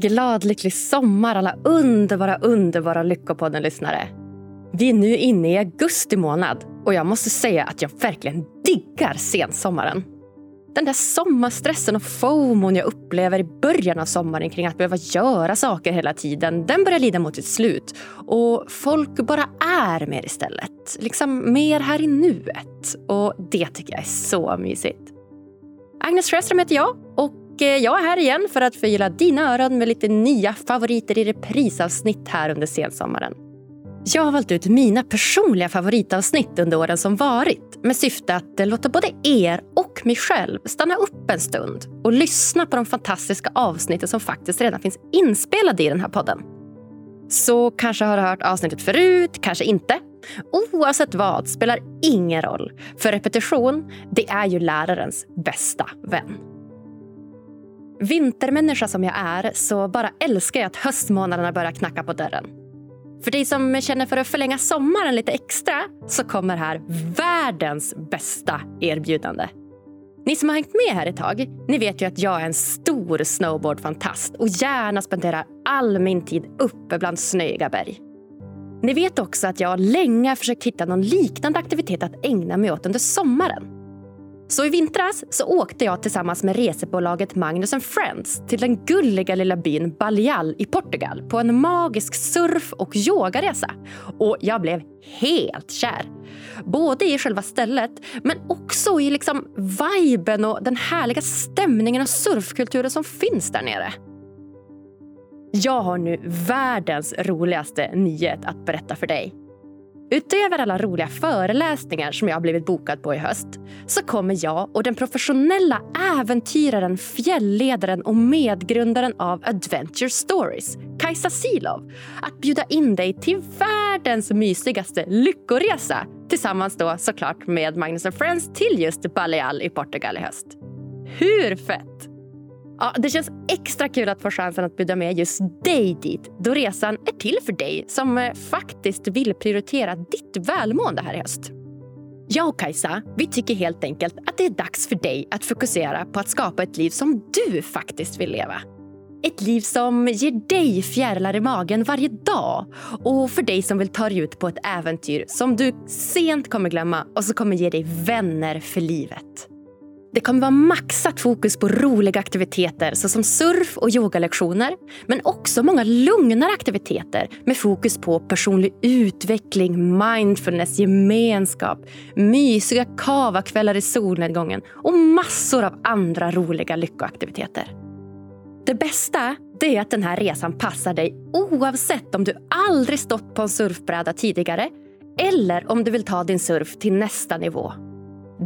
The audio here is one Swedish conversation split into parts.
Glad lycklig sommar alla underbara, underbara Lyckopodden-lyssnare. Vi är nu inne i augusti månad och jag måste säga att jag verkligen diggar sensommaren. Den där sommarstressen och FOMOn jag upplever i början av sommaren kring att behöva göra saker hela tiden, den börjar lida mot sitt slut. Och folk bara är mer istället. Liksom mer här i nuet. Och det tycker jag är så mysigt. Agnes Sjöström heter jag Eh, jag är här igen för att förgylla dina öron med lite nya favoriter i reprisavsnitt här under sensommaren. Jag har valt ut mina personliga favoritavsnitt under åren som varit med syfte att eh, låta både er och mig själv stanna upp en stund och lyssna på de fantastiska avsnitten som faktiskt redan finns inspelade i den här podden. Så kanske har du hört avsnittet förut, kanske inte. Oavsett vad spelar ingen roll, för repetition det är ju lärarens bästa vän. Vintermänniska som jag är så bara älskar jag att höstmånaderna börjar knacka på dörren. För dig som känner för att förlänga sommaren lite extra så kommer här världens bästa erbjudande. Ni som har hängt med här ett tag, ni vet ju att jag är en stor snowboardfantast och gärna spenderar all min tid uppe bland snöiga berg. Ni vet också att jag länge har försökt hitta någon liknande aktivitet att ägna mig åt under sommaren. Så i vintras så åkte jag tillsammans med resebolaget Magnus Friends till den gulliga lilla byn Baleal i Portugal på en magisk surf och yogaresa. Och jag blev helt kär. Både i själva stället, men också i liksom viben och den härliga stämningen och surfkulturen som finns där nere. Jag har nu världens roligaste nyhet att berätta för dig. Utöver alla roliga föreläsningar som jag har blivit bokad på i höst så kommer jag och den professionella äventyraren, fjällledaren och medgrundaren av Adventure Stories, Kajsa Silov, att bjuda in dig till världens mysigaste lyckoresa tillsammans då såklart med Magnus Friends till just Baleal i Portugal i höst. Hur fett? Ja, det känns extra kul att få chansen att bjuda med just dig dit då resan är till för dig som eh, faktiskt vill prioritera ditt välmående här i höst. Jag och Kajsa vi tycker helt enkelt att det är dags för dig att fokusera på att skapa ett liv som du faktiskt vill leva. Ett liv som ger dig fjärilar i magen varje dag och för dig som vill ta dig ut på ett äventyr som du sent kommer glömma och som kommer ge dig vänner för livet. Det kommer vara maxat fokus på roliga aktiviteter såsom surf och yogalektioner men också många lugnare aktiviteter med fokus på personlig utveckling, mindfulness, gemenskap, mysiga kavakvällar i solnedgången och massor av andra roliga lyckoaktiviteter. Det bästa det är att den här resan passar dig oavsett om du aldrig stått på en surfbräda tidigare eller om du vill ta din surf till nästa nivå.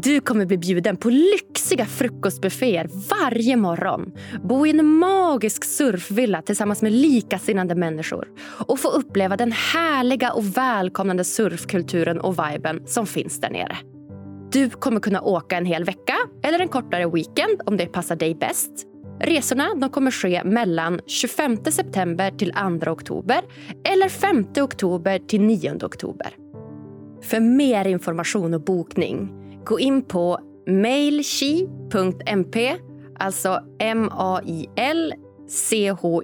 Du kommer bli bjuden på lyxiga frukostbufféer varje morgon. Bo i en magisk surfvilla tillsammans med likasinnande människor och få uppleva den härliga och välkomnande surfkulturen och viben som finns där nere. Du kommer kunna åka en hel vecka eller en kortare weekend om det passar dig bäst. Resorna de kommer ske mellan 25 september till 2 oktober eller 5 oktober till 9 oktober. För mer information och bokning Gå in på mailchi.mp, alltså m-a-i-l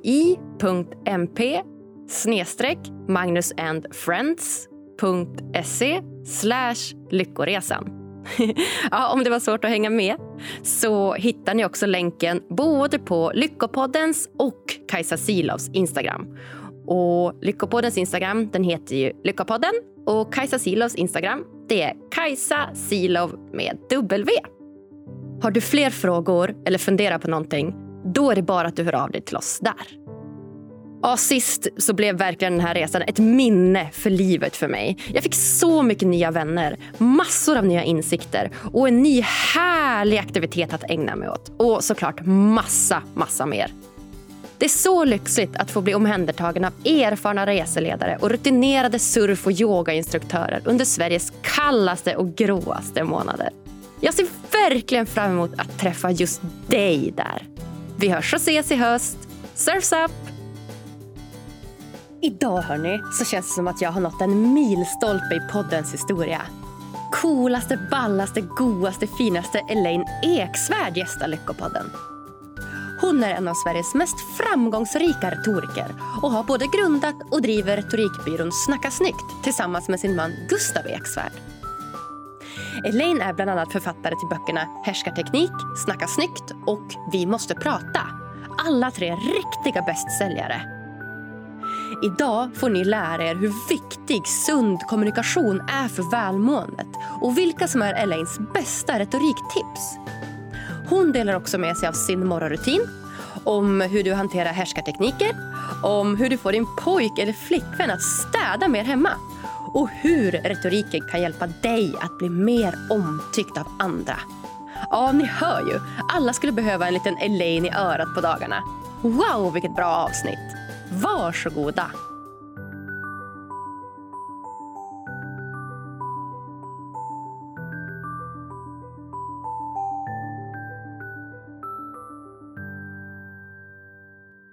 chi.mp snedstreck magnusandfriends.se slash lyckoresan. ja, om det var svårt att hänga med så hittar ni också länken både på Lyckopoddens och Kajsa Silovs Instagram. Och Lyckopoddens Instagram den heter ju Lyckopodden och Kajsa Silovs Instagram det är Kajsa Silov med W. Har du fler frågor eller funderar på någonting, då är det bara att du hör av dig till oss där. Ja, sist så blev verkligen den här resan ett minne för livet för mig. Jag fick så mycket nya vänner, massor av nya insikter och en ny härlig aktivitet att ägna mig åt. Och såklart massa, massa mer. Det är så lyxigt att få bli omhändertagen av erfarna reseledare och rutinerade surf och yogainstruktörer under Sveriges kallaste och gråaste månader. Jag ser verkligen fram emot att träffa just dig där. Vi hörs och ses i höst. Surfs up! Idag hörni, så känns det som att jag har nått en milstolpe i poddens historia. Coolaste, ballaste, godaste, finaste Elaine Eksvärd gästar Lyckopodden. Hon är en av Sveriges mest framgångsrika retoriker och har både grundat och driver retorikbyrån Snacka snyggt tillsammans med sin man Gustav Eksvärd. Elaine är bland annat författare till böckerna Härskarteknik, Snacka snyggt och Vi måste prata. Alla tre riktiga bästsäljare. Idag får ni lära er hur viktig sund kommunikation är för välmåendet och vilka som är Elaines bästa retoriktips. Hon delar också med sig av sin morgonrutin, om hur du hanterar härskartekniker, om hur du får din pojk eller flickvän att städa mer hemma och hur retoriken kan hjälpa dig att bli mer omtyckt av andra. Ja, ni hör ju. Alla skulle behöva en liten Elaine i örat på dagarna. Wow, vilket bra avsnitt! Varsågoda!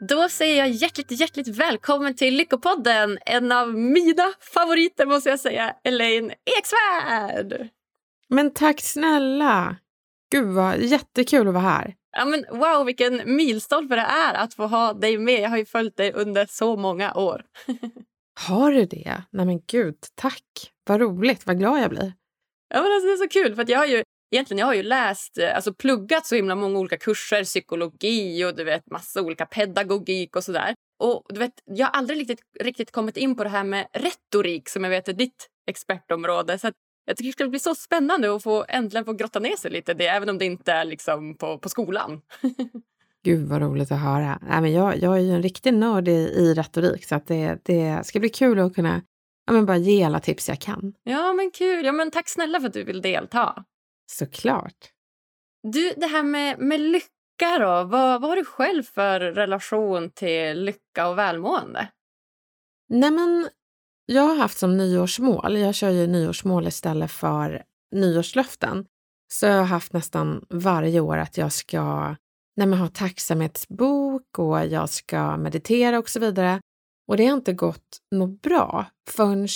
Då säger jag hjärtligt, hjärtligt välkommen till Lyckopodden. En av mina favoriter måste jag säga, Elaine Eksvärd. Men tack snälla! Gud vad jättekul att vara här. Ja, men wow, vilken milstolpe det är att få ha dig med. Jag har ju följt dig under så många år. har du det? Nej men gud, tack. Vad roligt, vad glad jag blir. Ja, men alltså, det är så kul, för jag har ju Egentligen, jag har ju läst, eh, alltså pluggat så himla många olika kurser, psykologi och du vet massa olika pedagogik och sådär. Och du vet, jag har aldrig riktigt, riktigt kommit in på det här med retorik som jag vet är ditt expertområde. Så jag tycker det ska bli så spännande att få äntligen få grotta ner sig lite det, även om det inte är liksom på, på skolan. Gud vad roligt att höra. Nej, men jag, jag är ju en riktig nörd i, i retorik så att det, det ska bli kul att kunna ja, men bara ge alla tips jag kan. Ja men kul. Ja, men tack snälla för att du vill delta. Såklart. Du, det här med, med lycka då. Vad, vad har du själv för relation till lycka och välmående? Nej men, jag har haft som nyårsmål, jag kör ju nyårsmål istället för nyårslöften, så jag har haft nästan varje år att jag ska nej men, ha tacksamhetsbok och jag ska meditera och så vidare. Och det har inte gått något bra förrän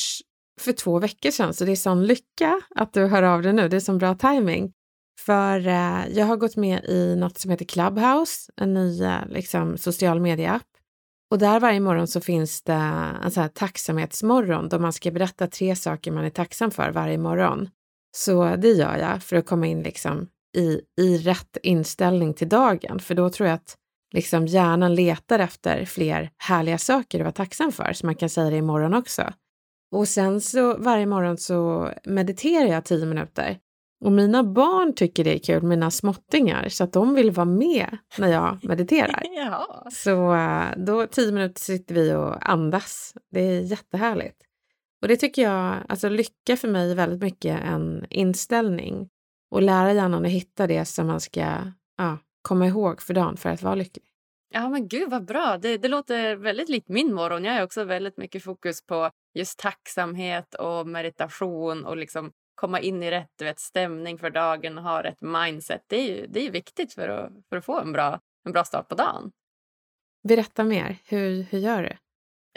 för två veckor sedan, så det är sån lycka att du hör av dig nu. Det är sån bra timing. För eh, jag har gått med i något som heter Clubhouse, en ny eh, liksom, social media-app. Och där varje morgon så finns det en sån här tacksamhetsmorgon då man ska berätta tre saker man är tacksam för varje morgon. Så det gör jag för att komma in liksom i, i rätt inställning till dagen. För då tror jag att liksom hjärnan letar efter fler härliga saker att vara tacksam för, så man kan säga det imorgon också. Och sen så varje morgon så mediterar jag tio minuter. Och mina barn tycker det är kul, mina småttingar, så att de vill vara med när jag mediterar. ja. Så eh, då tio minuter sitter vi och andas. Det är jättehärligt. Och det tycker jag, alltså lycka för mig är väldigt mycket en inställning. Och lära hjärnan att hitta det som man ska ja, komma ihåg för dagen för att vara lycklig. Ja men gud vad bra. Det, det låter väldigt likt min morgon. Jag har också väldigt mycket fokus på just tacksamhet och meditation och liksom komma in i rätt vet, stämning för dagen och ha rätt mindset. Det är, ju, det är viktigt för att, för att få en bra, en bra start på dagen. Berätta mer. Hur, hur gör du?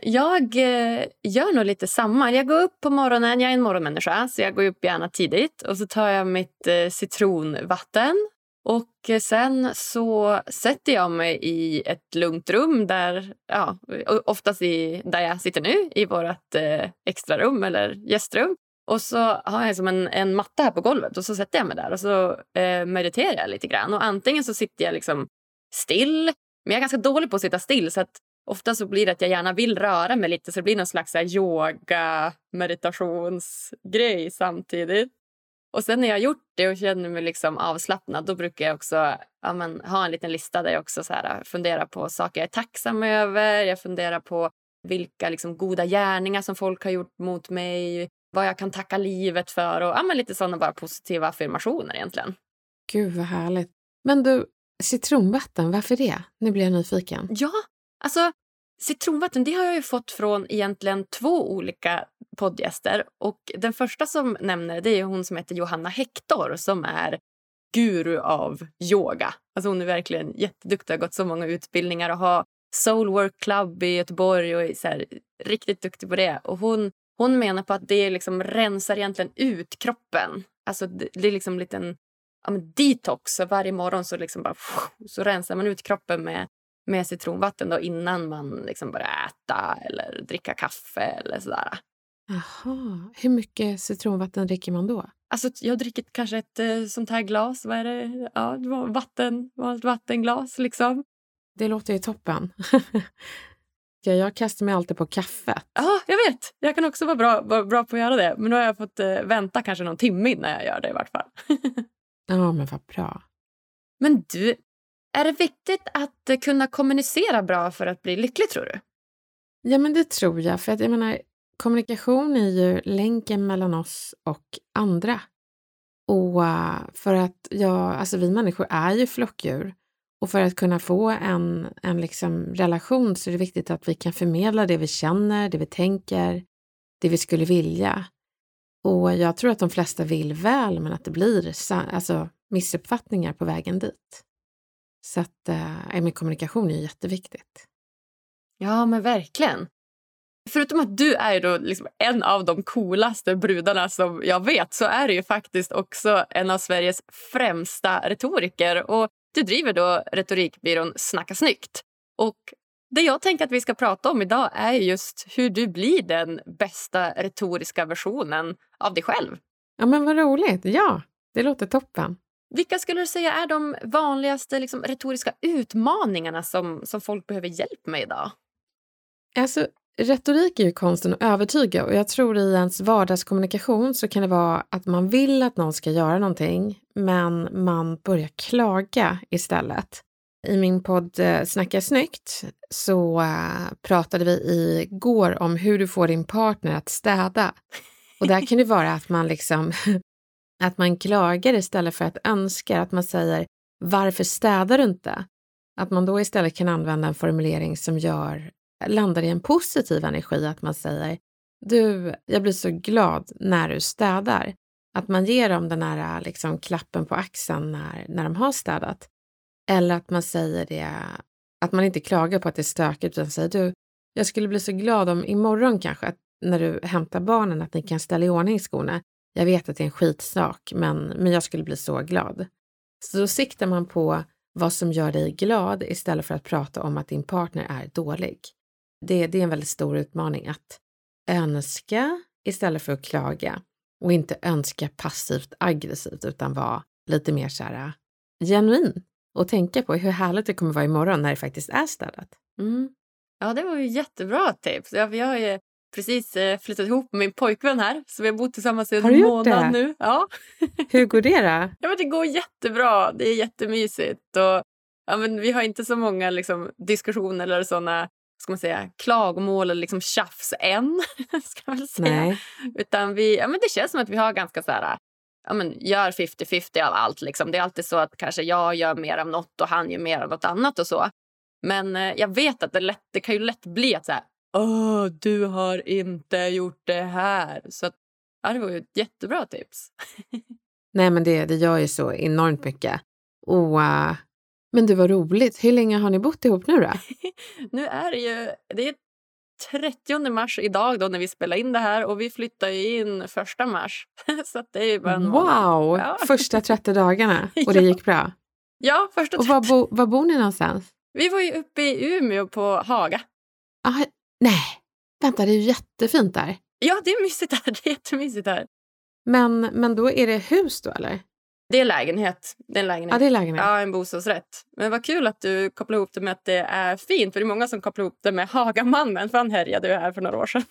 Jag eh, gör nog lite samma. Jag går upp på morgonen. Jag är en morgonmänniska, så jag går upp gärna tidigt. Och så tar jag mitt eh, citronvatten och eh, sen så sätter jag mig i ett lugnt rum, där, ja, oftast i, där jag sitter nu, i vårt eh, extrarum eller gästrum. Och så har jag som en, en matta här på golvet och så sätter jag mig där och så eh, mediterar jag lite grann. Och antingen så sitter jag liksom still, men jag är ganska dålig på att sitta still så att ofta så blir det att jag gärna vill röra mig lite så det blir någon slags yoga meditationsgrej samtidigt. Och sen när jag har gjort det och känner mig liksom avslappnad då brukar jag också ja, men, ha en liten lista där jag också så här, funderar på saker jag är tacksam över. Jag funderar på vilka liksom, goda gärningar som folk har gjort mot mig. Vad jag kan tacka livet för och ja, men, lite sådana bara positiva affirmationer egentligen. Gud vad härligt. Men du, citronvatten, varför det? Nu blir jag nyfiken. Ja, alltså Citronvatten det har jag ju fått från egentligen två olika poddgäster. Och den första som nämner det är hon som heter Johanna Hector som är guru av yoga. Alltså hon är verkligen jätteduktig, har gått så många utbildningar och har Soulwork Club i Göteborg och är så här, riktigt duktig på det. Och hon, hon menar på att det liksom rensar egentligen ut kroppen. Alltså det, det är liksom en liten ja, men detox. Så varje morgon så, liksom bara, så rensar man ut kroppen med, med citronvatten då, innan man liksom börjar äta eller dricka kaffe eller sådär. Jaha. Hur mycket citronvatten dricker man då? Alltså, jag dricker kanske ett eh, sånt här glas. Vad är det? Ja, vatten, vanligt vattenglas. Liksom. Det låter ju toppen. jag kastar mig alltid på kaffet. Ja, jag vet. Jag kan också vara bra, vara bra på att göra det. Men nu har jag fått eh, vänta kanske någon timme innan jag gör det i vart fall. ja, men vad bra. Men du, är det viktigt att eh, kunna kommunicera bra för att bli lycklig, tror du? Ja, men det tror jag. För att jag menar, kommunikation är ju länken mellan oss och andra. Och eh, för att ja, alltså vi människor är ju flockdjur. Och för att kunna få en, en liksom relation så är det viktigt att vi kan förmedla det vi känner, det vi tänker, det vi skulle vilja. Och jag tror att de flesta vill väl, men att det blir alltså, missuppfattningar på vägen dit. Så att äh, kommunikation är jätteviktigt. Ja, men verkligen. Förutom att du är då liksom en av de coolaste brudarna som jag vet så är du ju faktiskt också en av Sveriges främsta retoriker. Och du driver då retorikbyrån Snacka snyggt. Och det jag tänker att vi ska prata om idag är just hur du blir den bästa retoriska versionen av dig själv. Ja, men vad roligt. Ja, det låter toppen. Vilka skulle du säga är de vanligaste liksom, retoriska utmaningarna som, som folk behöver hjälp med idag? Alltså, retorik är ju konsten att övertyga och jag tror i ens vardagskommunikation så kan det vara att man vill att någon ska göra någonting men man börjar klaga istället. I min podd eh, Snacka snyggt så eh, pratade vi igår om hur du får din partner att städa. Och där kan det vara att man liksom att man klagar istället för att önska, att man säger varför städar du inte? Att man då istället kan använda en formulering som gör landar i en positiv energi, att man säger du, jag blir så glad när du städar. Att man ger dem den här liksom, klappen på axeln när, när de har städat. Eller att man säger det, att man inte klagar på att det är stökigt utan säger du, jag skulle bli så glad om imorgon kanske, att när du hämtar barnen, att ni kan ställa i ordning skorna. Jag vet att det är en skitsak, men, men jag skulle bli så glad. Så då siktar man på vad som gör dig glad istället för att prata om att din partner är dålig. Det, det är en väldigt stor utmaning att önska istället för att klaga och inte önska passivt aggressivt utan vara lite mer så här äh, genuin och tänka på hur härligt det kommer vara imorgon när det faktiskt är städat. Mm. Ja, det var ju jättebra tips. Jag, jag har ju precis eh, flyttat ihop med min pojkvän här så vi har bott tillsammans i en månad det? nu. Ja. Hur går det då? Ja, men det går jättebra. Det är jättemysigt. Och, ja, men vi har inte så många liksom, diskussioner eller såna ska man säga, klagomål eller liksom tjafs än. ska man säga. Nej. Utan vi, ja, men det känns som att vi har ganska så här, ja, men gör 50-50 av allt. Liksom. Det är alltid så att kanske jag gör mer av något och han gör mer av något annat. och så. Men eh, jag vet att det, lätt, det kan ju lätt bli att så här, Åh, du har inte gjort det här. Så att, ja, det var ju ett jättebra tips. Nej, men det, det gör ju så enormt mycket. Och uh, men det var roligt. Hur länge har ni bott ihop nu då? nu är det ju det är 30 mars idag då när vi spelar in det här och vi flyttar in första mars. så det är bara en wow! Ja. Första 30 dagarna och det gick bra? Ja, första 30. Och var, bo, var bor ni någonstans? Vi var ju uppe i Umeå på Haga. Ah, nej, vänta det är ju jättefint där. Ja, det är mysigt där. Det är jättemysigt där. Men, men då är det hus då eller? Det är lägenhet. Det är en lägenhet. Ja, det är lägenhet. Ja, en bostadsrätt. Men vad kul att du kopplar ihop det med att det är fint. För det är många som kopplar ihop det med Hagamannen, för han härjade ju här för några år sedan.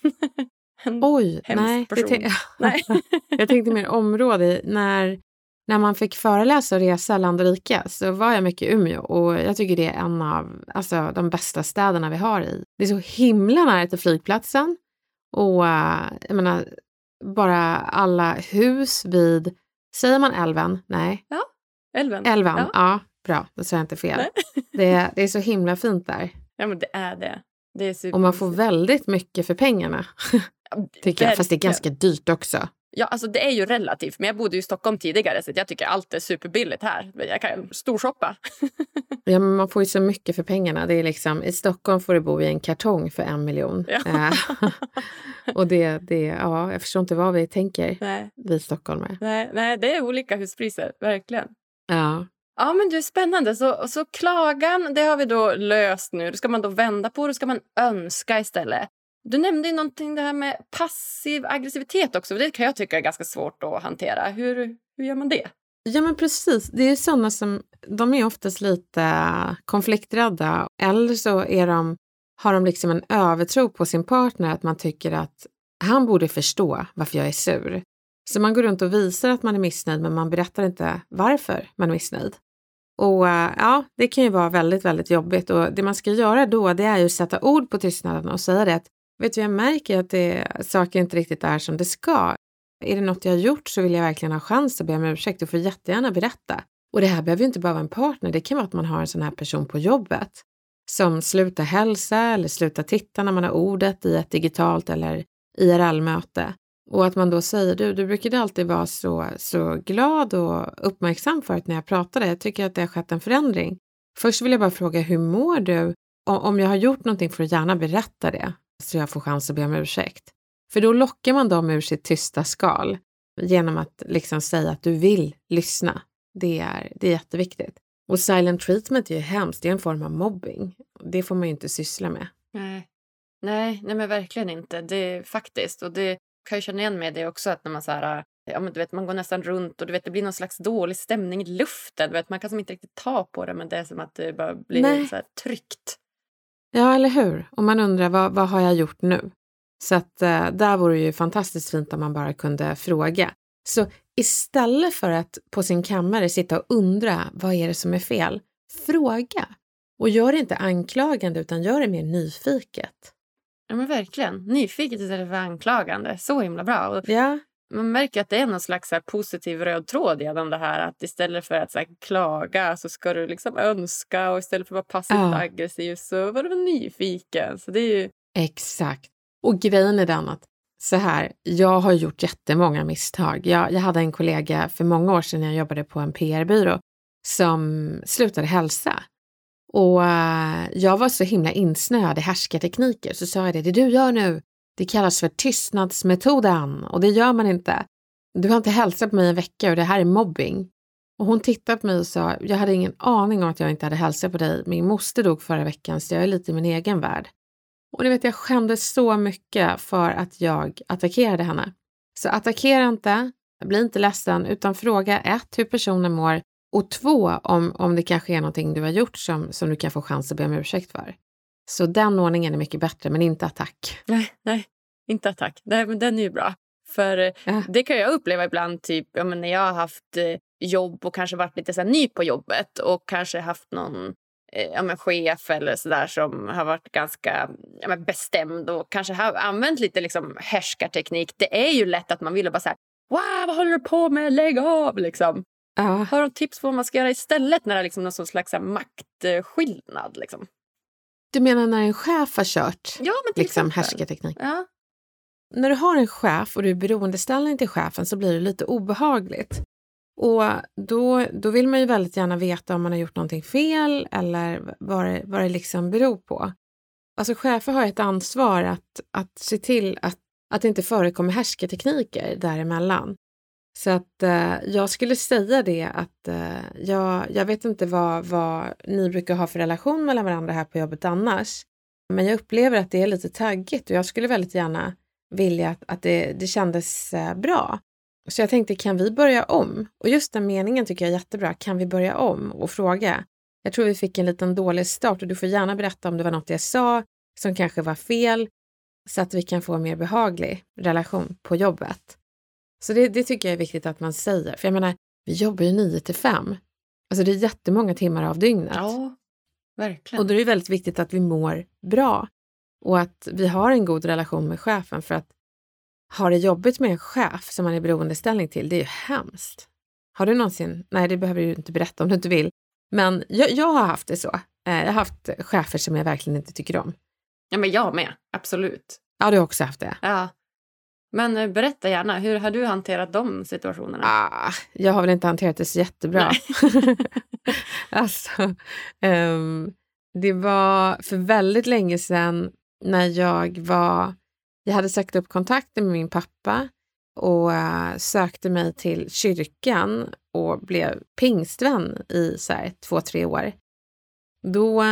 Oj, nej. Jag, nej. jag tänkte mer område. När, när man fick föreläsa och resa land och rike så var jag mycket i Umeå och jag tycker det är en av alltså, de bästa städerna vi har i. Det är så himla nära till flygplatsen och jag menar, bara alla hus vid Säger man älven? Nej. Ja, älven. Älven, ja. ja bra. Då säger jag inte fel. Det, det är så himla fint där. Ja, men det är det. det är och man får väldigt mycket för pengarna. tycker jag. Fast det är ganska dyrt också. Ja, alltså det är ju relativt. Men jag bodde i Stockholm tidigare så jag tycker allt är superbilligt här. Jag kan storshoppa. ja, men man får ju så mycket för pengarna. Det är liksom, I Stockholm får du bo i en kartong för en miljon. Ja. Eh, och det, det, ja, jag förstår inte vad vi tänker, nej. vi stockholmare. Nej, nej, det är olika huspriser, verkligen. Ja. Ja, men du, spännande. Så, så klagan, det har vi då löst nu. Då ska man då vända på det, ska man önska istället. Du nämnde ju någonting det här med passiv aggressivitet också. Det kan jag tycka är ganska svårt att hantera. Hur, hur gör man det? Ja men precis, det är sådana som, de är oftast lite konflikträdda eller så är de, har de liksom en övertro på sin partner att man tycker att han borde förstå varför jag är sur. Så man går runt och visar att man är missnöjd men man berättar inte varför man är missnöjd. Och eh, ja, det kan ju vara väldigt, väldigt jobbigt och det man ska göra då det är ju att sätta ord på tystnaden och säga det att vet du, jag märker att det, saker inte riktigt är som det ska. Är det något jag har gjort så vill jag verkligen ha chans att be om ursäkt. Du får jättegärna berätta. Och det här behöver ju inte bara vara en partner, det kan vara att man har en sån här person på jobbet som slutar hälsa eller slutar titta när man har ordet i ett digitalt eller IRL-möte. Och att man då säger, du, du brukade alltid vara så, så glad och uppmärksam förut när jag pratade. Jag tycker att det har skett en förändring. Först vill jag bara fråga, hur mår du? Om jag har gjort någonting får du gärna berätta det så jag får chans att be om ursäkt. För då lockar man dem ur sitt tysta skal genom att liksom säga att du vill lyssna. Det är, det är jätteviktigt. Och silent treatment är ju hemskt, det är en form av mobbing. Det får man ju inte syssla med. Nej, nej, nej men verkligen inte. Det faktiskt. Och det kan jag känna igen med det också att när man så här, ja, men du vet, man går nästan runt och du vet, det blir någon slags dålig stämning i luften. Du vet, man kan som inte riktigt ta på det men det är som att det bara blir Nej. så här tryckt. Ja, eller hur? Och man undrar vad, vad har jag gjort nu? Så att eh, där vore det ju fantastiskt fint om man bara kunde fråga. Så istället för att på sin kammare sitta och undra vad är det som är fel, fråga. Och gör det inte anklagande utan gör det mer nyfiket. Ja men verkligen. Nyfiket istället för anklagande. Så himla bra. Och Ja, man märker att det är någon slags så positiv röd tråd genom det här. Att istället för att så klaga så ska du liksom önska och istället för att vara passivt Ja. aggressiv så var du nyfiken. Så det är ju... exakt. Och grejen är den att så här, jag har gjort jättemånga misstag. Jag, jag hade en kollega för många år sedan när jag jobbade på en PR-byrå som slutade hälsa. Och eh, jag var så himla insnöad i härskartekniker så sa jag det, det du gör nu, det kallas för tystnadsmetoden och det gör man inte. Du har inte hälsat på mig en vecka och det här är mobbing. Och hon tittade på mig och sa, jag hade ingen aning om att jag inte hade hälsat på dig. Min moster dog förra veckan så jag är lite i min egen värld. Och ni vet, jag skämdes så mycket för att jag attackerade henne. Så attackera inte, bli inte ledsen, utan fråga ett, hur personen mår och två, om, om det kanske är någonting du har gjort som, som du kan få chans att be om ursäkt för. Så den ordningen är mycket bättre, men inte attack. Nej, nej, inte attack. Nej, men den är ju bra. För eh, Ja. det kan jag uppleva ibland typ, ja, men när jag har haft eh, jobb och kanske varit lite så här, ny på jobbet och kanske haft någon eh, ja, men chef eller så där som har varit ganska ja, men bestämd och kanske har använt lite liksom härskarteknik. Det är ju lätt att man vill bara säga Wow, vad håller du på med? Lägg av! Liksom. Ja, Har du tips på vad man ska göra istället när det är liksom någon slags så här maktskillnad? Liksom? Du menar när en chef har kört Ja, men till liksom härskarteknik? Ja. När du har en chef och du är beroendeställning till chefen så blir det lite obehagligt. Och då, då vill man ju väldigt gärna veta om man har gjort någonting fel eller vad det, vad det liksom beror på. Alltså chefer har ett ansvar att, att se till att, att det inte förekommer härskartekniker däremellan. Så att eh, jag skulle säga det att eh, jag, jag vet inte vad, vad ni brukar ha för relation mellan varandra här på jobbet annars. Men jag upplever att det är lite taggigt och jag skulle väldigt gärna vilja att, att det, det kändes eh, bra. Så jag tänkte, kan vi börja om? Och just den meningen tycker jag är jättebra. Kan vi börja om och fråga? Jag tror vi fick en liten dålig start och du får gärna berätta om det var något jag sa som kanske var fel så att vi kan få en mer behaglig relation på jobbet. Så det, det tycker jag är viktigt att man säger. För jag menar, vi jobbar ju 9 till 5. Alltså det är jättemånga timmar av dygnet. ja, verkligen. Och då är det väldigt viktigt att vi mår bra och att vi har en god relation med chefen för att ha det jobbigt med en chef som man är beroendeställning till, det är ju hemskt. Har du någonsin, nej det behöver du inte berätta om du inte vill, men jag, jag har haft det så. Eh, Jag har haft chefer som jag verkligen inte tycker om. Ja, men jag med. Absolut. Ja, du har också haft det. Ja. Men eh, berätta gärna, hur har du hanterat de situationerna? Ah, jag har väl inte hanterat det så jättebra. alltså, ehm, det var för väldigt länge sedan när jag var, jag hade sagt upp kontakten med min pappa och eh, sökte mig till kyrkan och blev pingstvän i så här, två, tre år. Då,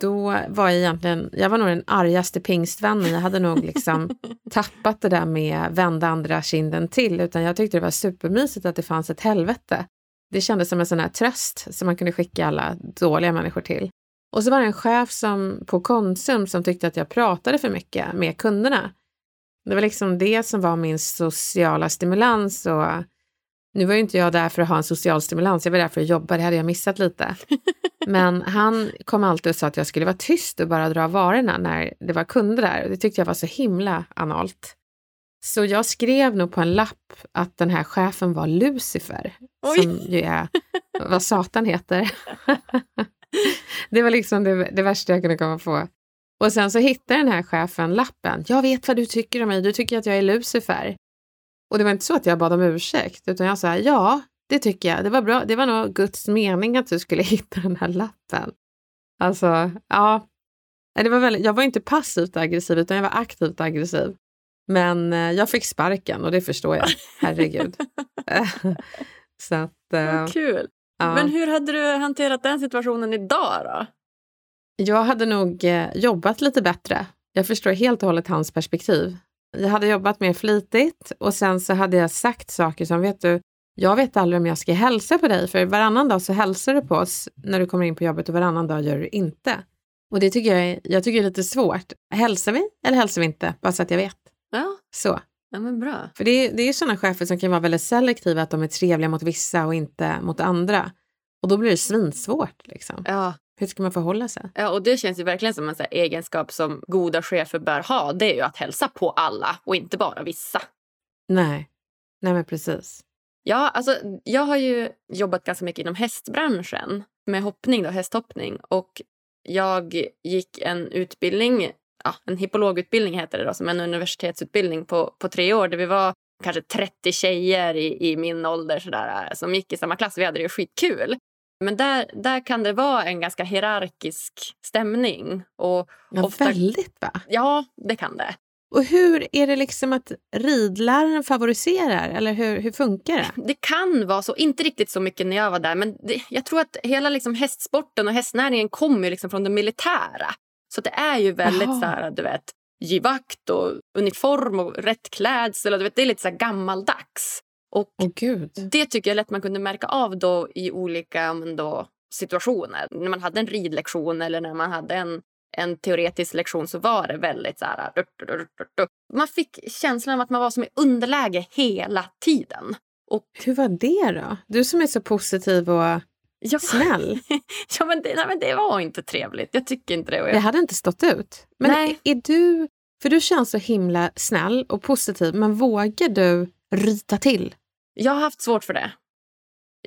då var jag egentligen, jag var nog den argaste pingstvännen. Jag hade nog liksom tappat det där med vända andra kinden till, utan jag tyckte det var supermysigt att det fanns ett helvete. Det kändes som en sån här tröst som man kunde skicka alla dåliga människor till. Och så var det en chef som, på Konsum som tyckte att jag pratade för mycket med kunderna. Det var liksom det som var min sociala stimulans och nu var ju inte jag där för att ha en social stimulans, jag var där för att jobba, det hade jag missat lite. Men han kom alltid och sa att jag skulle vara tyst och bara dra varorna när det var kunder där. Det tyckte jag var så himla analt. Så jag skrev nog på en lapp att den här chefen var Lucifer, Oj. som ju är vad Satan heter. det var liksom det, det värsta jag kunde komma på. Och sen så hittade den här chefen lappen. Jag vet vad du tycker om mig, du tycker att jag är Lucifer. Och det var inte så att jag bad om ursäkt, utan jag sa ja, det tycker jag. Det var bra. Det var nog Guds mening att du skulle hitta den här lappen. Alltså, ja. Det var väldigt, jag var inte passivt aggressiv, utan jag var aktivt aggressiv. Men eh, jag fick sparken och det förstår jag. Herregud. så att, eh, kul. Ja. Men hur hade du hanterat den situationen idag då? Jag hade nog eh, jobbat lite bättre. Jag förstår helt och hållet hans perspektiv. Jag hade jobbat mer flitigt och sen så hade jag sagt saker som, vet du, jag vet aldrig om jag ska hälsa på dig, för varannan dag så hälsar du på oss när du kommer in på jobbet och varannan dag gör du inte. Och det tycker jag är, jag tycker är lite svårt. Hälsar vi eller hälsar vi inte? Bara så att jag vet. Ja. Så. Ja, men bra. För det är, det är sådana chefer som kan vara väldigt selektiva, att de är trevliga mot vissa och inte mot andra. Och då blir det svinsvårt. Liksom. Ja. Hur ska man förhålla sig? Ja, och det känns ju verkligen som en så egenskap som goda chefer bör ha. Det är ju att hälsa på alla och inte bara vissa. Nej, nej men precis. Ja, alltså jag har ju jobbat ganska mycket inom hästbranschen med hoppning, då, hästhoppning. Och jag gick en utbildning, ja, en hippologutbildning heter det då, som en universitetsutbildning på, på tre år där vi var kanske 30 tjejer i, i min ålder sådär, som gick i samma klass. Vi hade det skitkul. Men där, där kan det vara en ganska hierarkisk stämning. Och ja, ofta, väldigt, va? Ja, det kan det. Och hur är det liksom att ridläraren favoriserar, eller hur, hur funkar det? Det kan vara så, inte riktigt så mycket när jag var där, men det, jag tror att hela liksom hästsporten och hästnäringen kommer liksom från det militära. Så det är ju väldigt Aha. så här, du vet, givakt och uniform och rätt klädsel. Och du vet, det är lite så gammaldags. Och oh. Det tycker jag lätt man kunde märka av då i olika då, situationer. När man hade en ridlektion eller när man hade en, en teoretisk lektion så var det väldigt så här... Man fick känslan av att man var som i underläge hela tiden. Och, Hur var det då? Du som är så positiv och ja, snäll. ja, men det, nej, men det var inte trevligt. Jag tycker inte det. Jag... Det hade inte stått ut. Men nej. är du... För du känns så himla snäll och positiv, men vågar du ryta till? Jag har haft svårt för det.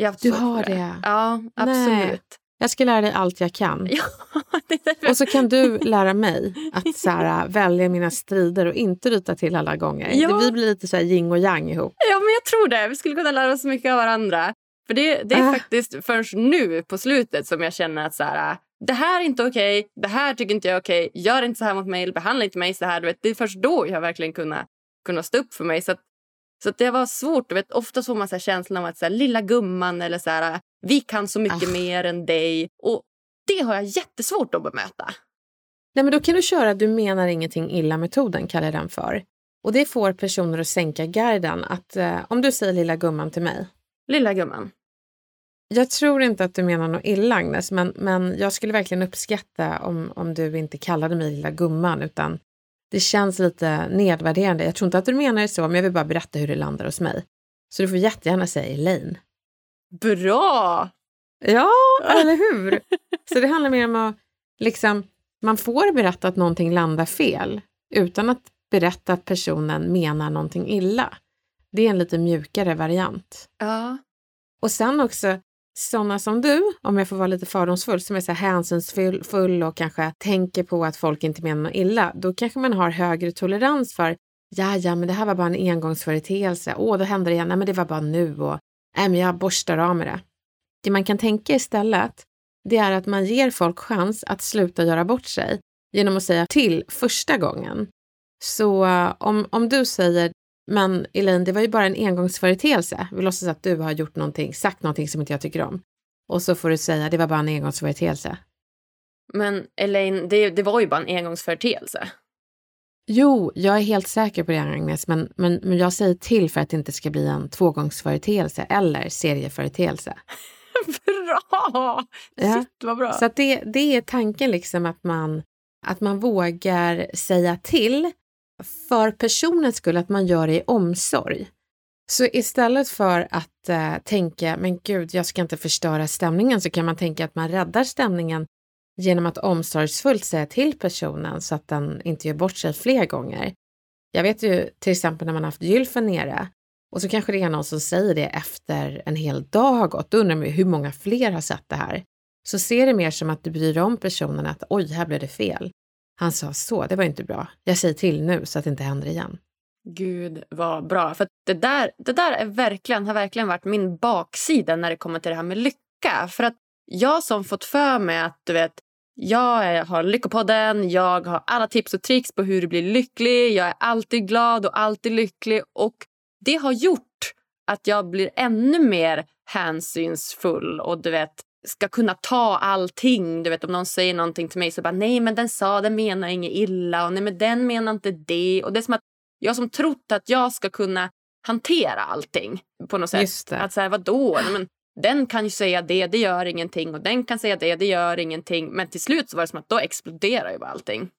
Har du har det. det? Ja, absolut. Nej. Jag ska lära dig allt jag kan. Ja, och så kan du lära mig att så här, välja mina strider och inte ryta till alla gånger. Ja. Vi blir lite så här yin och yang ihop. Ja, men jag tror det. Vi skulle kunna lära oss mycket av varandra. För Det, det är äh. faktiskt först nu på slutet som jag känner att så här, det här är inte okej, okay, det här tycker inte jag är okej, okay, gör inte så här mot mig, behandla inte mig så här. Du vet, det är först då jag verkligen kunnat, kunnat stå upp för mig. Så så det var svårt. Du vet, ofta får man så känslan av att så här, lilla gumman eller så här, vi kan så mycket ah. mer än dig. Och Det har jag jättesvårt att bemöta. Nej, men då kan du köra du menar ingenting illa-metoden, kallar jag den för. Och Det får personer att sänka garden. Att, eh, om du säger lilla gumman till mig. Lilla gumman. Jag tror inte att du menar något illa, Agnes, men, men jag skulle verkligen uppskatta om, om du inte kallade mig lilla gumman utan det känns lite nedvärderande. Jag tror inte att du menar det så, men jag vill bara berätta hur det landar hos mig. Så du får jättegärna säga Elaine. Bra! Ja, eller hur? Så det handlar mer om att liksom, man får berätta att någonting landar fel utan att berätta att personen menar någonting illa. Det är en lite mjukare variant. Ja. Och sen också, sådana som du, om jag får vara lite fördomsfull, som är så hänsynsfull och kanske tänker på att folk inte menar något illa, då kanske man har högre tolerans för ja, ja, men det här var bara en engångsföreteelse. Åh, då hände det igen. Nej, men det var bara nu och nej, men jag borstar av med det. Det man kan tänka istället, det är att man ger folk chans att sluta göra bort sig genom att säga till första gången. Så eh, om, om du säger men Elaine, det var ju bara en engångsföreteelse. Vi låtsas att du har gjort någonting, sagt någonting som inte jag tycker om. Och så får du säga, det var bara en engångsföreteelse. Men Elaine, det, det var ju bara en engångsföreteelse. Jo, jag är helt säker på det Agnes, men, men, men jag säger till för att det inte ska bli en tvågångsföreteelse eller serieföreteelse. bra! Ja. Shit, vad bra. Så det, det är tanken liksom att man, att man vågar säga till för personens skull, att man gör det i omsorg. Så istället för att eh, tänka, men gud, jag ska inte förstöra stämningen, så kan man tänka att man räddar stämningen genom att omsorgsfullt säga till personen så att den inte gör bort sig fler gånger. Jag vet ju till exempel när man haft gylfen nere och så kanske det är någon som säger det efter en hel dag har gått. Då undrar man ju hur många fler har sett det här. Så ser det mer som att du bryr om personen att oj, här blev det fel. Han sa så, det var inte bra. Jag säger till nu så att det inte händer igen. Gud vad bra. För det där, det där är verkligen, har verkligen varit min baksida när det kommer till det här med lycka. För att jag som fått för mig att du vet, jag har Lyckopodden, jag har alla tips och tricks på hur du blir lycklig. Jag är alltid glad och alltid lycklig. Och det har gjort att jag blir ännu mer hänsynsfull och du vet ska kunna ta allting. Du vet om någon säger någonting till mig så bara nej men den sa den menar inget illa och nej men den menar inte det. Och det är som att jag som trott att jag ska kunna hantera allting på något sätt. Att så här, vadå? Nej, men den kan ju säga det, det gör ingenting och den kan säga det, det gör ingenting. Men till slut så var det som att då exploderar ju bara allting.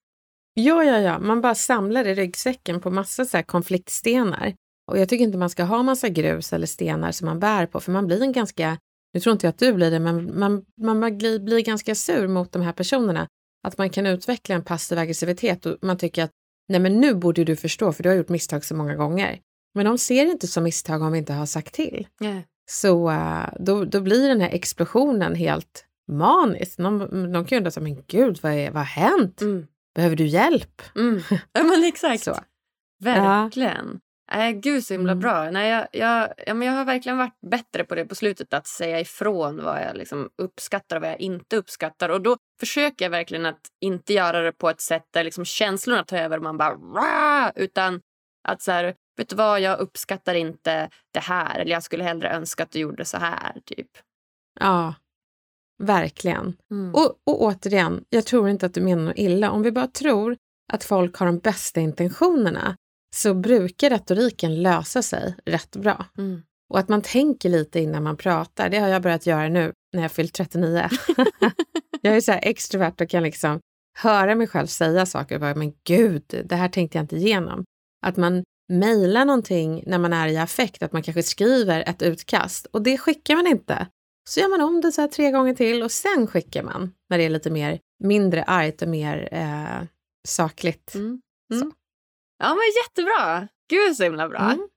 Ja, ja, ja, man bara samlar i ryggsäcken på massa så konfliktstenar. Och jag tycker inte man ska ha massa grus eller stenar som man bär på, för man blir en ganska, nu tror inte jag att du blir det, men man, man blir, blir ganska sur mot de här personerna. Att man kan utveckla en passiv aggressivitet och man tycker att nej men nu borde du förstå för du har gjort misstag så många gånger. Men de ser det inte som misstag om vi inte har sagt till. Yeah. Så uh, då, då blir den här explosionen helt manisk. De, de kan ju undra, men gud vad, är, vad har hänt? Mm. Behöver du hjälp? Mm. Ja men exakt. Så. Verkligen. Nej, gud så himla Mm. bra. Nej, jag, jag, ja, men jag har verkligen varit bättre på det på slutet. Att säga ifrån vad jag liksom uppskattar och vad jag inte uppskattar. Och då försöker jag verkligen att inte göra det på ett sätt där liksom känslorna tar över och man bara Rah! Utan att så här, vet du vad, jag uppskattar inte det här. Eller jag skulle hellre önska att du gjorde så här. typ. Ja, verkligen. Mm. Och, och återigen, jag tror inte att du menar illa. Om vi bara tror att folk har de bästa intentionerna så brukar retoriken lösa sig rätt bra. Mm. Och att man tänker lite innan man pratar, det har jag börjat göra nu när jag fyllt 39. jag är så här extrovert och kan liksom höra mig själv säga saker bara, men gud, det här tänkte jag inte igenom. Att man mejlar någonting när man är i affekt, att man kanske skriver ett utkast och det skickar man inte. Så gör man om det så här tre gånger till och sen skickar man när det är lite mer mindre argt och mer eh, sakligt. Mm. Mm. Ja, men jättebra. Gud, så himla bra. Mm.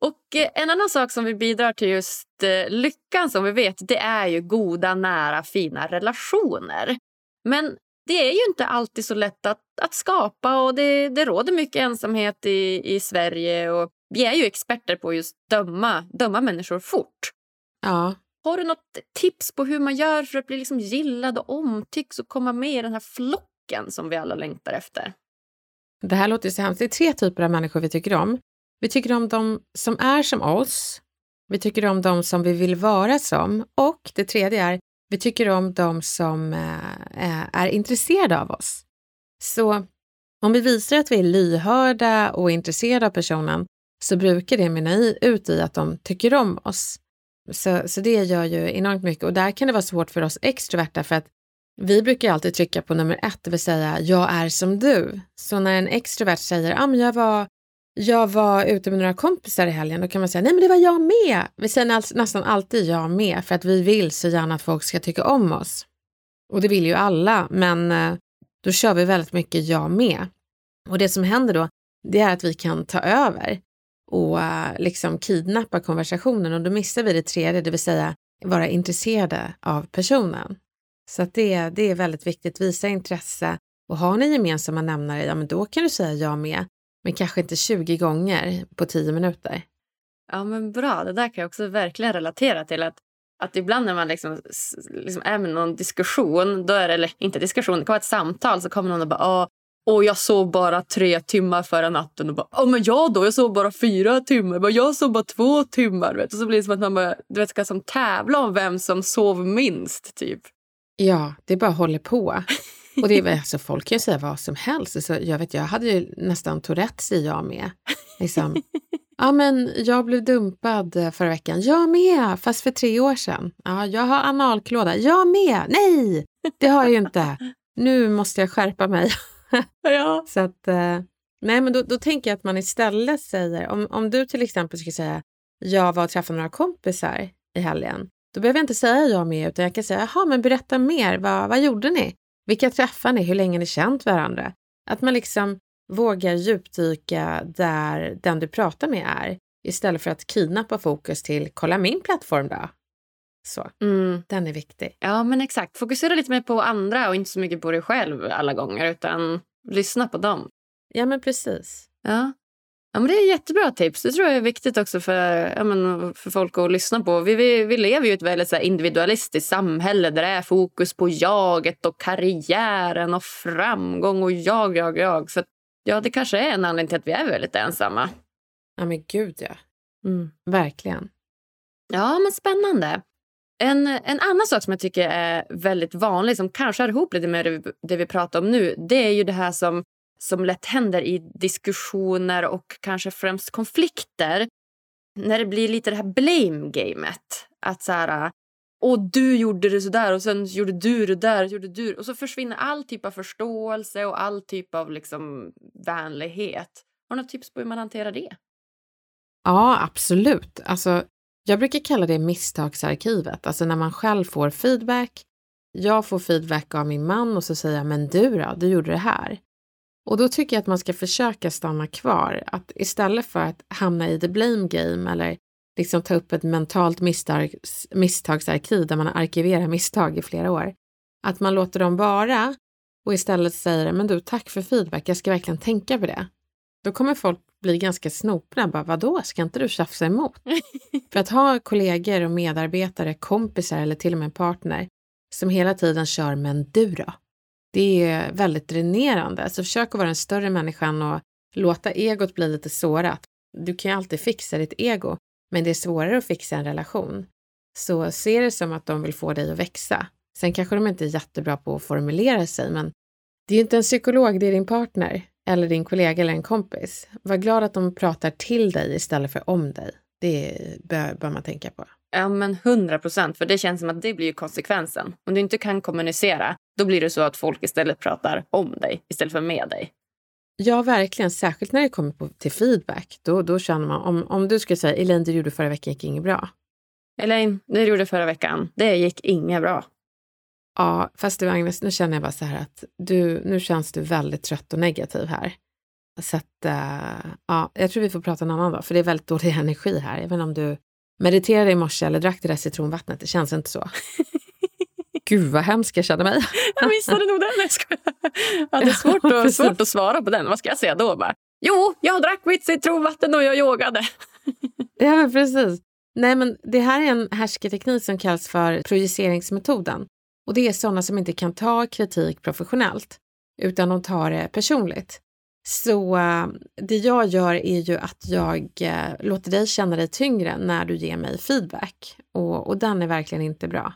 Och eh, en annan sak som vi bidrar till just eh, lyckan som vi vet, det är ju goda, nära, fina relationer. Men det är ju inte alltid så lätt att, att skapa och det, det råder mycket ensamhet i, i Sverige och vi är ju experter på just döma, döma människor fort. Ja. Har du något tips på hur man gör för att bli liksom gillad och omtyckt och komma med i den här flocken som vi alla längtar efter? Det här låter så hemskt. Det är tre typer av människor vi tycker om. Vi tycker om de som är som oss. Vi tycker om de som vi vill vara som. Och det tredje är, vi tycker om de som eh, eh, är intresserade av oss. Så om vi visar att vi är lyhörda och intresserade av personen så brukar det mynna ut i att de tycker om oss. Så, så det gör ju enormt mycket och där kan det vara svårt för oss extroverta för att vi brukar alltid trycka på nummer ett, det vill säga jag är som du. Så när en extrovert säger ah, men jag, var, jag var ute med några kompisar i helgen, då kan man säga nej men det var jag med. Vi säger nästan alltid jag med för att vi vill så gärna att folk ska tycka om oss. Och det vill ju alla, men eh, då kör vi väldigt mycket jag med. Och det som händer då, det är att vi kan ta över och eh, liksom kidnappa konversationen och då missar vi det tredje, det vill säga vara intresserade av personen. Så att det, det är väldigt viktigt, visa intresse och har ni gemensamma nämnare, ja men då kan du säga jag med, men kanske inte 20 gånger på 10 minuter. Ja, men bra. Det där kan jag också verkligen relatera till. Att, att ibland när man liksom, liksom är med någon diskussion, då är det, eller inte diskussion, det kan vara ett samtal, så kommer någon och bara åh, och jag sov bara tre timmar förra natten. Och bara, men jag då? Jag sov bara fyra timmar. Bara, jag sov bara två timmar. Vet? Och så blir det som att man bara, du vet, ska som tävla om vem som sov minst. typ. Ja, det bara håller på. Och det är, alltså, folk kan ju säga vad som helst. Alltså, jag, vet, jag hade ju nästan Tourettes i jag med. Liksom. Ja, men jag blev dumpad förra veckan. Jag med, fast för tre år sedan. Ja, jag har analklåda. Jag med. Nej, det har jag ju inte. Nu måste jag skärpa mig. ja. Så att, eh, nej, men då, då tänker jag att man istället säger, om, om du till exempel skulle säga jag var och träffade några kompisar i helgen, då behöver jag inte säga jag med, utan jag kan säga, jaha, men berätta mer, vad, vad gjorde ni? Vilka träffar ni? Hur länge ni känt varandra? Att man liksom vågar djupdyka där den du pratar med är, istället för att kidnappa fokus till, kolla min plattform då. Så, Mm. den är viktig. Ja, men exakt. Fokusera lite mer på andra och inte så mycket på dig själv alla gånger, utan lyssna på dem. Ja, men precis. Ja. Ja, men det är jättebra tips. Det tror jag är viktigt också för, ja, men, för folk att lyssna på. Vi, vi, vi lever ju i ett väldigt så här, individualistiskt samhälle där det är fokus på jaget och karriären och framgång och jag, jag, jag. Så ja, det kanske är en anledning till att vi är väldigt ensamma. Ja, men gud ja. Mm. Verkligen. Ja, men spännande. En, en annan sak som jag tycker är väldigt vanlig, som kanske hör ihop lite med det vi, det vi pratar om nu, det är ju det här som, som lätt händer i diskussioner och kanske främst konflikter. När det blir lite det här blame-gamet. Att så här, och du gjorde det så där och sen gjorde du det där gjorde du och så försvinner all typ av förståelse och all typ av liksom vänlighet. Har du något tips på hur man hanterar det? Ja, absolut. Alltså, jag brukar kalla det misstagsarkivet, alltså när man själv får feedback. Jag får feedback av min man och så säger jag, men du då, du gjorde det här. Och då tycker jag att man ska försöka stanna kvar, att istället för att hamna i the blame game eller liksom ta upp ett mentalt misstags, misstagsarkiv där man arkiverar misstag i flera år, att man låter dem vara och istället säger, men du, tack för feedback, jag ska verkligen tänka på det. Då kommer folk bli ganska snopna. Bara, Vadå, ska inte du tjafsa emot? För att ha kollegor och medarbetare, kompisar eller till och med en partner som hela tiden kör men du då? Det är väldigt dränerande. Så försök att vara den större människan och låta egot bli lite sårat. Du kan ju alltid fixa ditt ego, men det är svårare att fixa en relation. Så se det som att de vill få dig att växa. Sen kanske de inte är jättebra på att formulera sig, men det är ju inte en psykolog, det är din partner eller din kollega eller en kompis. Var glad att de pratar till dig istället för om dig. Det bör, bör man tänka på. Ja, men 100 procent. För det känns som att det blir ju konsekvensen. Om du inte kan kommunicera, då blir det så att folk istället pratar om dig istället för med dig. Ja, verkligen. Särskilt när det kommer på, till feedback. Då, då känner man, om, om du skulle säga Elaine, det du gjorde förra veckan gick inget bra. Elaine, det du gjorde förra veckan, det gick inget bra. Ja, fast du Agnes, nu känner jag bara så här att du, nu känns du väldigt trött och negativ här. Så att, uh, ja, jag tror vi får prata en annan dag, för det är väldigt dålig energi här. Jag vet inte om du mediterade i morse eller drack det där citronvattnet, det känns inte så. Gud vad hemskt jag känner mig. Jag missade nog den. Jag är svårt, Ja, precis. svårt att svara på den. Vad ska jag säga då? Bara, jo, jag drack mitt citronvatten och jag yogade. Ja, men precis. Nej, men det här är en härskarteknik som kallas för projiceringsmetoden. Och det är sådana som inte kan ta kritik professionellt, utan de tar det personligt. Så eh, det jag gör är ju att jag eh, låter dig känna dig tyngre när du ger mig feedback. Och, och den är verkligen inte bra.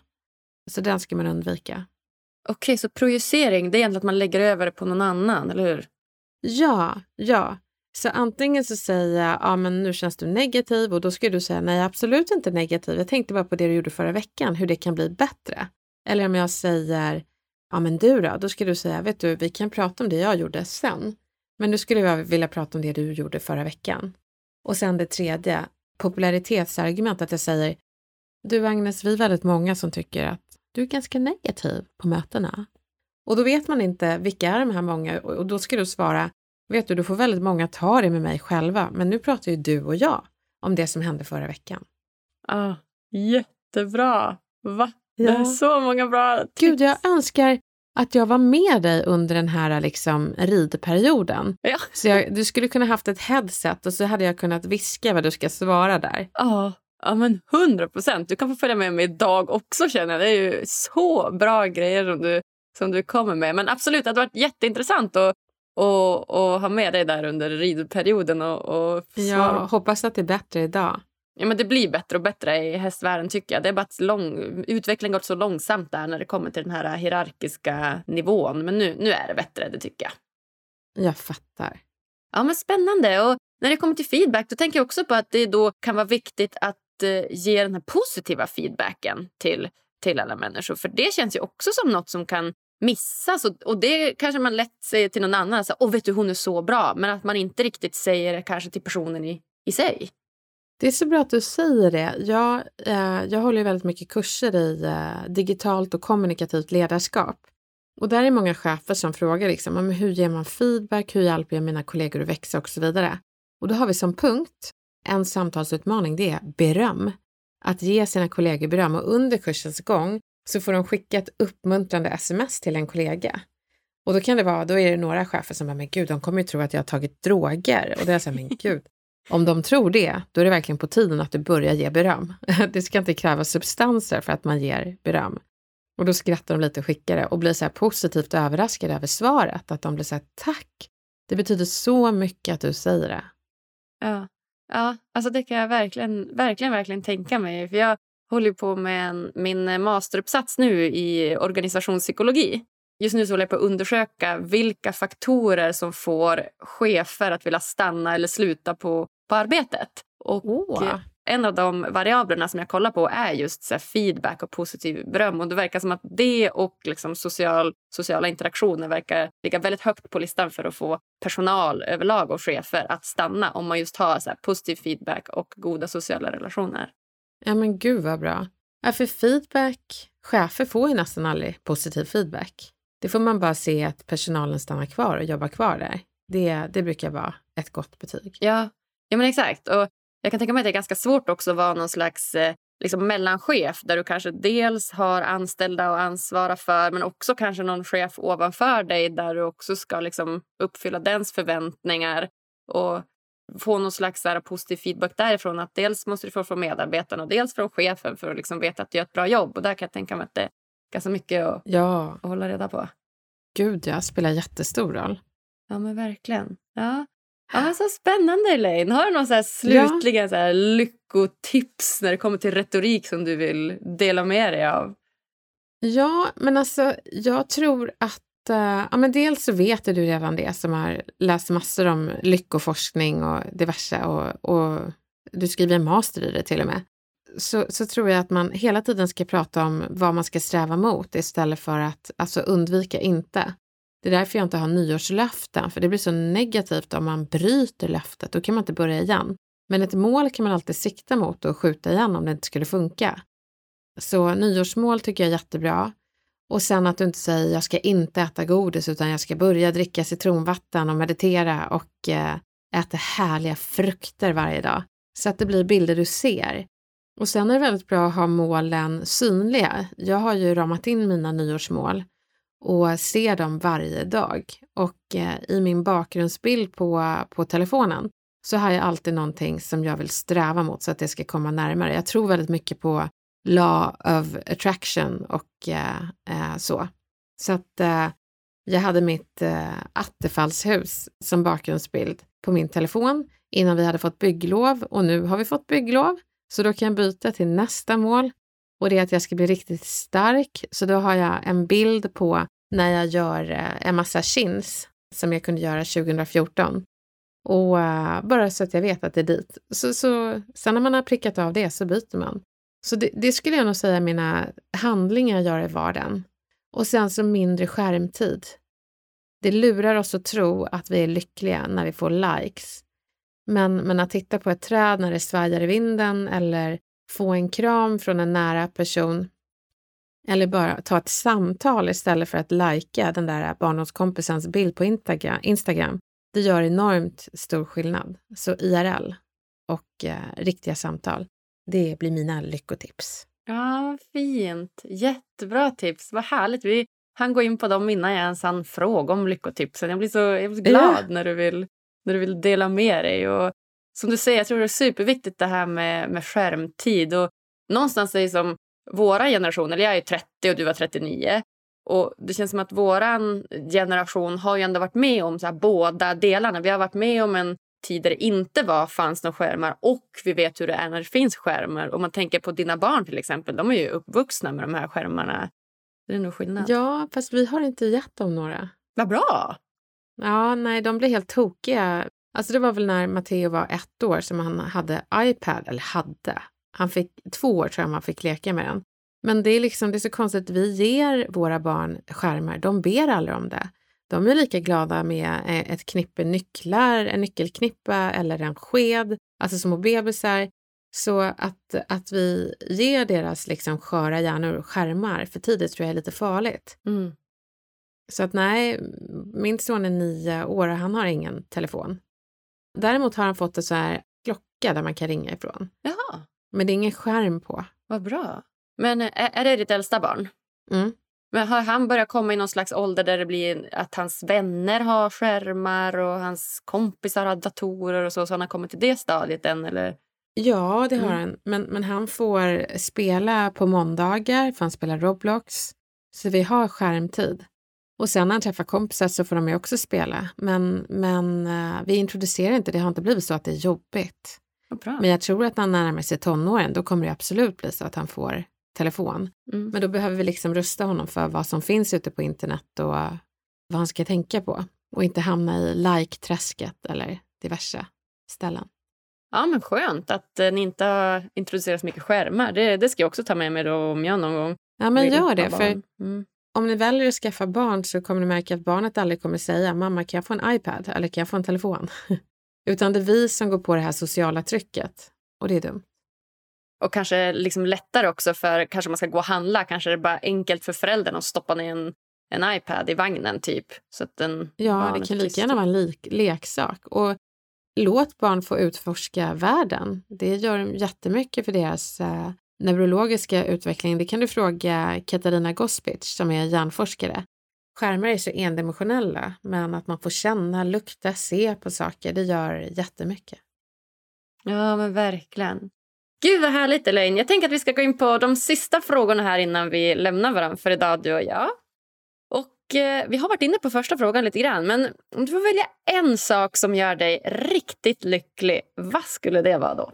Så den ska man undvika. Okej, så projicering, det är egentligen att man lägger över det på någon annan, eller hur? Ja, ja. Så antingen så säger jag, ja men nu känns du negativ och då ska du säga, nej absolut inte negativ. Jag tänkte bara på det du gjorde förra veckan, hur det kan bli bättre. Eller om jag säger, ja men du då? Då ska du säga, vet du, vi kan prata om det jag gjorde sen. Men nu skulle jag vilja prata om det du gjorde förra veckan. Och sen det tredje, popularitetsargument, att jag säger, du Agnes, vi är väldigt många som tycker att du är ganska negativ på mötena. Och då vet man inte vilka är de här många och då ska du svara, vet du, du får väldigt många ta det med mig själva, men nu pratar ju du och jag om det som hände förra veckan. Ah, jättebra. Va? Det Ja. är så många bra tips. Gud, jag önskar att jag var med dig under den här liksom ridperioden. Ja. Så jag, du skulle kunna haft ett headset och så hade jag kunnat viska vad du ska svara där. Ja, ja men 100 procent. Du kan få följa med mig idag också känner jag. Det är ju så bra grejer som du, som du kommer med. Men absolut, det hade varit jätteintressant att och, och ha med dig där under ridperioden. Och, och Jag hoppas att det är bättre idag. Ja, men det blir bättre och bättre i hästvärlden. tycker jag. Det är bara att lång, utvecklingen gått så långsamt där när det kommer till den här hierarkiska nivån. Men nu, nu är det bättre, det tycker jag. Jag fattar. Ja, men Spännande. Och när det kommer till feedback då tänker jag också på att det då kan vara viktigt att eh, ge den här positiva feedbacken till, till alla människor. För det känns ju också som något som kan missas. Och, och det kanske man lätt säger till någon annan. Så, Åh, vet du, hon är så bra. Men att man inte riktigt säger det kanske till personen i, i sig. Det är så bra att du säger det. Jag, eh, jag håller väldigt mycket kurser i eh, digitalt och kommunikativt ledarskap. Och där är många chefer som frågar liksom, men hur ger man feedback, hur hjälper jag mina kollegor att växa och så vidare. Och då har vi som punkt en samtalsutmaning, det är beröm. Att ge sina kollegor beröm och under kursens gång så får de skicka ett uppmuntrande sms till en kollega. Och då kan det vara, då är det några chefer som bara, men gud, de kommer ju tro att jag har tagit droger. Och då är jag så här, men gud, om de tror det, då är det verkligen på tiden att du börjar ge beröm. Det ska inte krävas substanser för att man ger beröm. Och då skrattar de lite och skickar det och blir så här positivt överraskade över svaret. Att de blir så här, tack! Det betyder så mycket att du säger det. Ja, ja alltså det kan jag verkligen, verkligen, verkligen tänka mig. För jag håller på med en, min masteruppsats nu i organisationspsykologi. Just nu så håller jag på att undersöka vilka faktorer som får chefer att vilja stanna eller sluta på, på arbetet. Och oh. En av de variablerna som jag kollar på är just så feedback och positiv beröm. Och Det verkar som att det och liksom social, sociala interaktioner verkar ligga väldigt högt på listan för att få personal överlag och chefer att stanna om man just har så positiv feedback och goda sociala relationer. Ja, men gud vad bra. Ja, för feedback, chefer får ju nästan aldrig positiv feedback. Det får man bara se att personalen stannar kvar och jobbar kvar där. Det, det brukar vara ett gott betyg. Ja, ja men exakt. Och jag kan tänka mig att det är ganska svårt också att vara någon slags eh, liksom mellanchef där du kanske dels har anställda att ansvara för men också kanske någon chef ovanför dig där du också ska liksom uppfylla dens förväntningar och få någon slags så positiv feedback därifrån. Att dels måste du få från medarbetarna och dels från chefen för att liksom veta att du gör ett bra jobb. Och där kan jag tänka mig att det är ganska mycket att, ja. att hålla reda på. Gud, ja. Spelar jättestor roll. Ja, men verkligen. Ja. Så spännande, Elaine. Har du någon så slutliga ja. så här lyckotips när det kommer till retorik som du vill dela med dig av? Ja, men alltså jag tror att Uh, ja, men dels så vet du redan det som har läst massor om lyckoforskning och diverse och, och du skriver en master i det till och med. Så, så tror jag att man hela tiden ska prata om vad man ska sträva mot istället för att alltså undvika inte. Det är därför jag inte har nyårslöften, för det blir så negativt om man bryter löftet. Då kan man inte börja igen. Men ett mål kan man alltid sikta mot och skjuta igen om det inte skulle funka. Så nyårsmål tycker jag är jättebra. Och sen att du inte säger jag ska inte äta godis utan jag ska börja dricka citronvatten och meditera och eh, äta härliga frukter varje dag. Så att det blir bilder du ser. Och sen är det väldigt bra att ha målen synliga. Jag har ju ramat in mina nyårsmål och ser dem varje dag. Och eh, i min bakgrundsbild på, på telefonen så har jag alltid någonting som jag vill sträva mot så att det ska komma närmare. Jag tror väldigt mycket på law of attraction och eh, eh, så. Så att eh, jag hade mitt eh, attefallshus som bakgrundsbild på min telefon innan vi hade fått bygglov och nu har vi fått bygglov. Så då kan jag byta till nästa mål och det är att jag ska bli riktigt stark. Så då har jag en bild på när jag gör eh, en massa chins som jag kunde göra 2014. Och eh, bara så att jag vet att det är dit. Så, så, sen när man har prickat av det så byter man. Så det, det skulle jag nog säga mina handlingar gör i vardagen. Och sen så mindre skärmtid. Det lurar oss att tro att vi är lyckliga när vi får likes. Men, men att titta på ett träd när det svajar i vinden eller få en kram från en nära person eller bara ta ett samtal istället för att lajka den där barndomskompisens bild på Instagram. Det gör enormt stor skillnad. Så IRL och eh, riktiga samtal. Det blir mina lyckotips. Ja, fint. Jättebra tips. Vad härligt. Vi han gå in på dem innan jag ens hann fråga om lyckotipsen. Jag blir så, jag blir glad ja. när, du vill, när du vill dela med dig. Och som du säger, jag tror det är superviktigt det här med, med skärmtid. Och någonstans är det som våra generationer, jag är 30 och du var 39. Och Det känns som att vår generation har ju ändå varit med om så båda delarna. Vi har varit med om en tid där det inte var, fanns några skärmar och vi vet hur det är när det finns skärmar. Om man tänker på dina barn till exempel, de är ju uppvuxna med de här skärmarna. Det är nog skillnad. Ja, fast vi har inte gett dem några. Vad bra! Ja, nej, de blev helt tokiga. Alltså det var väl när Matteo var ett år som han hade iPad, eller hade. Han fick två år tror jag man fick leka med den. Men det är liksom, det är så konstigt, vi ger våra barn skärmar, de ber aldrig om det. De är lika glada med eh, ett knippe nycklar, en nyckelknippa eller en sked, alltså små bebisar. Så att, att vi ger deras liksom sköra hjärnor skärmar för tidigt tror jag är lite farligt. Mm. Så att nej, min son är nio år och han har ingen telefon. Däremot har han fått en så här klocka där man kan ringa ifrån. Jaha. Men det är ingen skärm på. Vad bra. Men är, är det ditt äldsta barn? Mm. Men har han börjat komma i någon slags ålder där det blir att hans vänner har skärmar och hans kompisar har datorer och så, så han har kommit till det stadiet än eller? Ja, det har Mm. han. Men, men han får spela på måndagar, för han spelar Roblox. Så vi har skärmtid. Och sen när han träffar kompisar så får de ju också spela. Men, men eh, vi introducerar inte, det har inte blivit så att det är jobbigt. Men jag tror att när han närmar sig tonåren, då kommer det absolut bli så att han får telefon. Mm. Men då behöver vi liksom rusta honom för vad som finns ute på internet och vad han ska tänka på. Och inte hamna i like-träsket eller diverse ställen. Ja, men skönt att eh, ni inte har introducerat så mycket skärmar. Det, det ska jag också ta med mig då om jag någon gång Ja, men gör det. För Mm. om ni väljer att skaffa barn så kommer ni märka att barnet aldrig kommer säga mamma kan jag få en iPad eller kan jag få en telefon? Utan det är vi som går på det här sociala trycket och det är dumt. Och kanske liksom lättare också för kanske man ska gå och handla. Kanske det är bara enkelt för föräldern att stoppa ner en, en iPad i vagnen typ. Så att den Ja, det kan kan lika gärna vara en lik, leksak. Och låt barn få utforska världen. Det gör jättemycket för deras eh, neurologiska utveckling. Det kan du fråga Katarina Gospic som är hjärnforskare. Skärmar är så endimensionella, men att man får känna, lukta, se på saker, det gör jättemycket. Ja, men verkligen. Gud vad härligt Elaine. Jag tänker att vi ska gå in på de sista frågorna här innan vi lämnar varandra för idag du och jag. Och eh, vi har varit inne på första frågan lite grann, men om du får välja en sak som gör dig riktigt lycklig, vad skulle det vara då?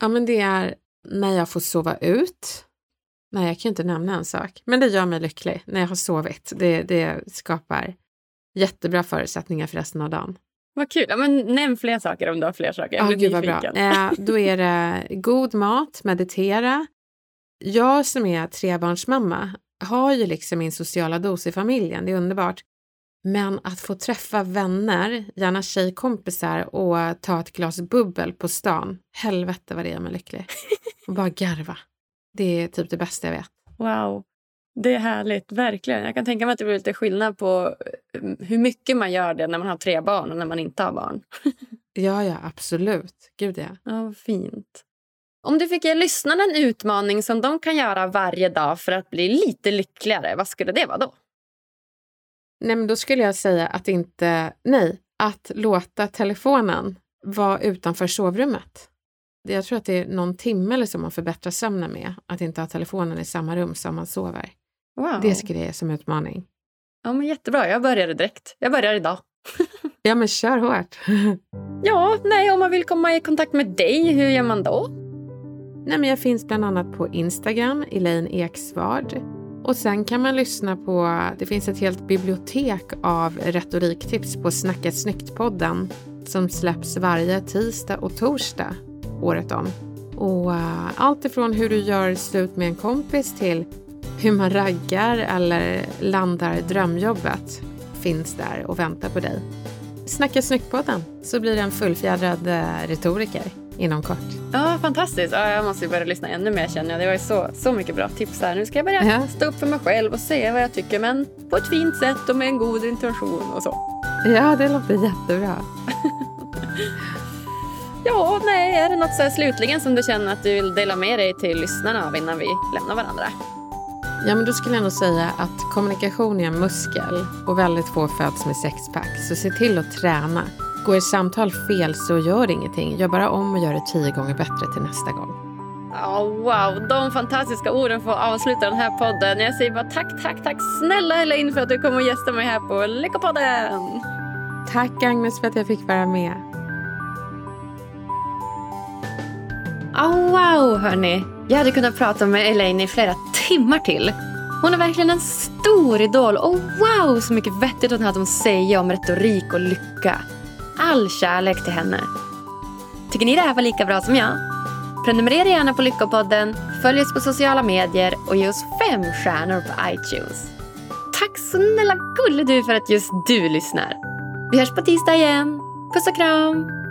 Ja, men det är när jag får sova ut. Nej, jag kan inte nämna en sak, men det gör mig lycklig när jag har sovit. Det, det skapar jättebra förutsättningar för resten av dagen. Vad kul. Ja, men nämn fler saker om du har fler saker. Jag Ja, blir gud vad bra. Eh, då är det god mat, meditera. Jag som är trebarnsmamma har ju liksom min sociala dos i familjen, det är underbart. Men att få träffa vänner, gärna tjejkompisar och ta ett glas bubbel på stan, helvete vad det gör mig lycklig. Och bara garva. Det är typ det bästa jag vet. Wow. Det är härligt, verkligen. Jag kan tänka mig att det blir lite skillnad på eh, hur mycket man gör det när man har tre barn och när man inte har barn. Ja, ja, absolut. Gud ja. Ja, fint. Om du fick ge lyssnarna en utmaning som de kan göra varje dag för att bli lite lyckligare, vad skulle det vara då? Nej, men då skulle jag säga att inte, nej, att låta telefonen vara utanför sovrummet. Jag tror att det är någon timme eller så man förbättrar sömnen med, att inte ha telefonen i samma rum som man sover. Wow. Det skulle jag ge som utmaning. Ja, men jättebra. Jag börjar direkt. Jag börjar idag. Ja, men kör hårt. Ja, nej, om man vill komma i kontakt med dig, hur gör man då? nej, men jag finns bland annat på Instagram, Elaine Eksvard. Och sen kan man lyssna på, det finns ett helt bibliotek av retoriktips på Snacka snyggt-podden som släpps varje tisdag och torsdag året om. Och uh, allt ifrån hur du gör slut med en kompis till hur man raggar eller landar drömjobbet finns där och väntar på dig. Snacka snyggt-podden så blir det en fullfjädrad retoriker inom kort. Ja, fantastiskt. Ja, jag måste ju börja lyssna ännu mer känner jag. Det var ju så, så mycket bra tips här. Nu ska jag börja Ja. stå upp för mig själv och säga vad jag tycker, men på ett fint sätt och med en god intention och så. Ja, det låter jättebra. Ja, nej, är det något så här slutligen som du känner att du vill dela med dig till lyssnarna av innan vi lämnar varandra? Ja, men då skulle jag nog säga att kommunikation är en muskel och väldigt få föds med sexpack. Så se till att träna. Går ett samtal fel så gör det ingenting. Gör bara om och gör det tio gånger bättre till nästa gång. Oh, wow, de fantastiska orden får avsluta den här podden. Jag säger bara tack, tack, tack snälla Elaine för att du kom och gästade mig här på Lyckopodden. Tack Agnes för att jag fick vara med. Oh, wow, hörni. Jag hade kunnat prata med Elaine i flera timmar till. Hon är verkligen en stor idol och wow så mycket vettigt hon hade att säga om retorik och lycka. All kärlek till henne. Tycker ni det här var lika bra som jag? Prenumerera gärna på Lyckopodden, följ oss på sociala medier och ge oss fem stjärnor på iTunes. Tack snälla gulle du för att just du lyssnar. Vi hörs på tisdag igen. Puss och kram!